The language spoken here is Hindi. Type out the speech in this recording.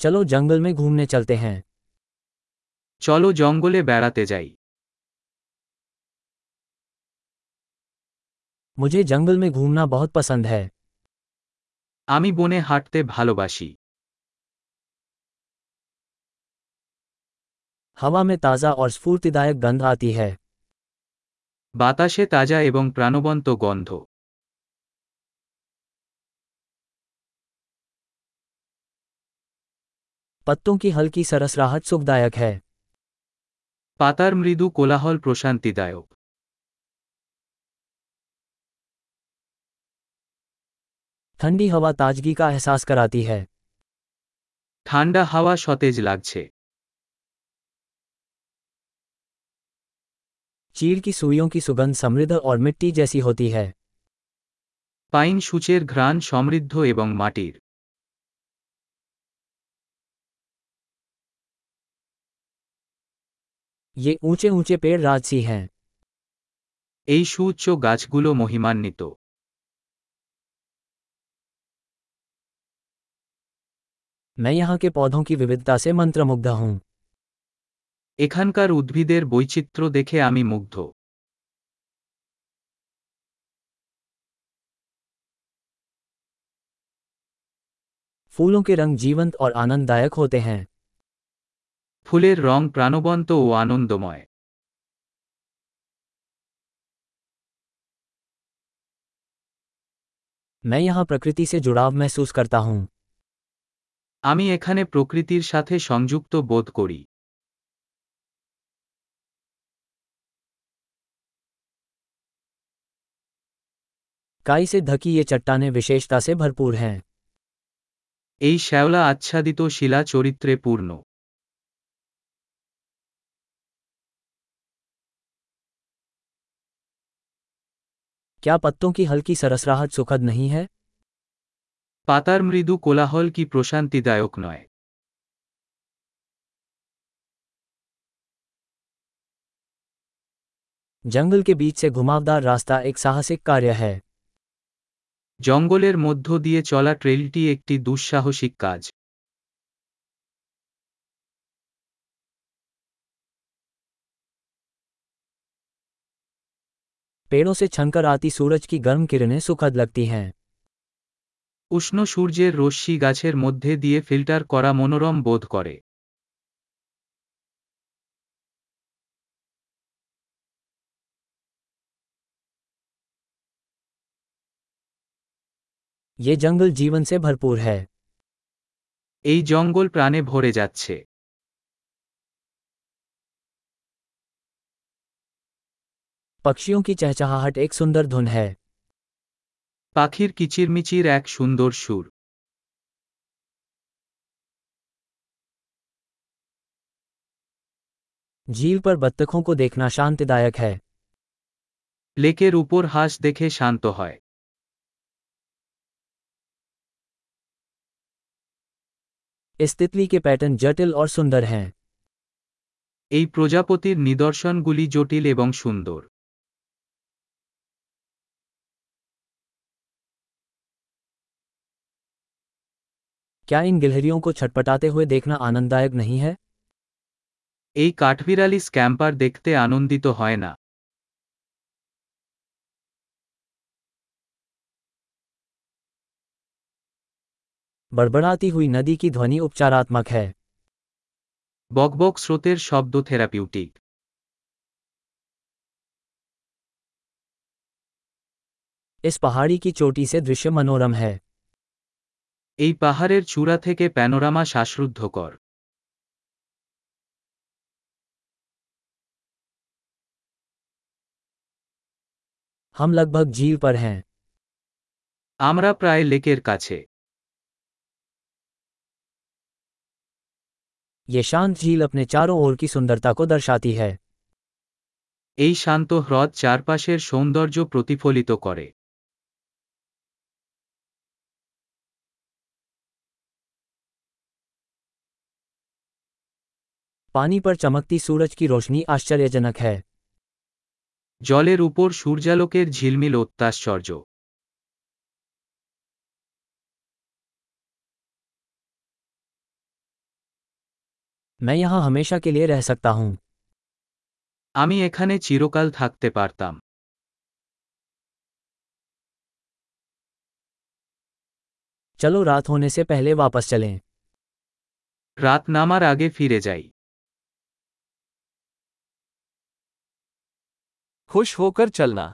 चलो जंगल में घूमने चलते हैं চলো জঙ্গলে বেড়াতে যাই मुझे जंगल में घूमना बहुत पसंद है আমি বনে হাঁটতে ভালোবাসি हवा में ताज़ा और स्फूर्तिदायक गंध आती है বাতাসে তাজা এবং প্রাণবন্ত গন্ধ पत्तों की हल्की सरसराहट सुखदायक है পাতার মৃদু কোলাহল প্রশান্তিদায়ক ठंडी हवा ताजगी का एहसास कराती है ঠান্ডা হাওয়া সতেজ লাগছে चीड़ की सुइयों की सुगंध समृद्ध और मिट्टी जैसी होती है পাইন সূচের ঘ্রাণ সমৃদ্ধ এবং মাটির ये ऊंचे ऊंचे पेड़ राजसी हैं এই সুউচ্চ গাছগুলো মহিমান্বিত मैं यहाँ के पौधों की विविधता से मंत्रमुग्ध हूँ এখানকার উদ্ভিদের বৈচিত্র্য দেখে আমি মুগ্ধ फूलों के रंग जीवंत और आनंददायक होते हैं ফুলের রং প্রাণবন্ত ও আনন্দময় मैं यहाँ प्रकृति से जुड़ाव महसूस करता हूँ আমি এখানে প্রকৃতির সাথে সংযুক্ত বোধ করি काई से ढकी ये चट्टानें विशेषता से भरपूर हैं এই শ্যাওলা আচ্ছাদিত শিলা চরিত্রে পূর্ণ क्या पत्तों की हल्की सरसराहट सुखद नहीं है পাতার মৃদু কোলাহল কি প্রশান্তিদায়ক নয় जंगल के बीच से घुमावदार रास्ता एक साहसिक कार्य है জঙ্গলের মধ্য দিয়ে চলা ট্রেলটি একটি দুঃসাহসিক কাজ पेड़ों से छनकर आती सूरज की गर्म किरणें सुखद लगती हैं উষ্ণ সূর্যের রশ্মি গাছের মধ্যে দিয়ে ফিল্টার করা মনোরম বোধ করে ये जंगल जीवन से भरपूर है এই জঙ্গল প্রাণে ভরে যাচ্ছে पक्षियों की चहचहाहट एक सुंदर धुन है পাখির কিচিরমিচির এক সুন্দর সুর झील पर बत्तखों को देखना शांतिदायक है লেকের উপর হাঁস দেখে শান্ত হয় इस तितली के पैटर्न जटिल और सुंदर हैं এই প্রজাপতির নিদর্শনগুলি জটিল এবং সুন্দর क्या इन गिलहरियों को छटपटाते हुए देखना आनंददायक नहीं है এই কাঠবিড়ালি স্ক্যাম্পার দেখতে আনন্দিত হয় না बड़बड़ाती हुई नदी की ध्वनि उपचारात्मक है বকবক স্রোতের শব্দ থেরাপিউটিক इस पहाड़ी की चोटी से दृश्य मनोरम है এই পাহাড়ের চূড়া থেকে প্যানোরামা শ্বাসরুদ্ধকর हम लगभग झील पर हैं আমরা প্রায় লেকের কাছে ये शांत झील अपने चारों ओर की सुंदरता को दर्शाती है এই শান্ত হ্রদ চারপাশের সৌন্দর্য প্রতিফলিত করে पानी पर चमकती सूरज की रोशनी आश्चर्यजनक है জলের উপর সূর্যালোকের ঝিলমিল অত্যাশ্চর্য मैं यहाँ हमेशा के लिए रह सकता हूँ আমি এখানে চিরকাল থাকতে পারতাম चलो रात होने से पहले वापस चलें রাত নামার আগে ফিরে যাই खुश होकर चलना।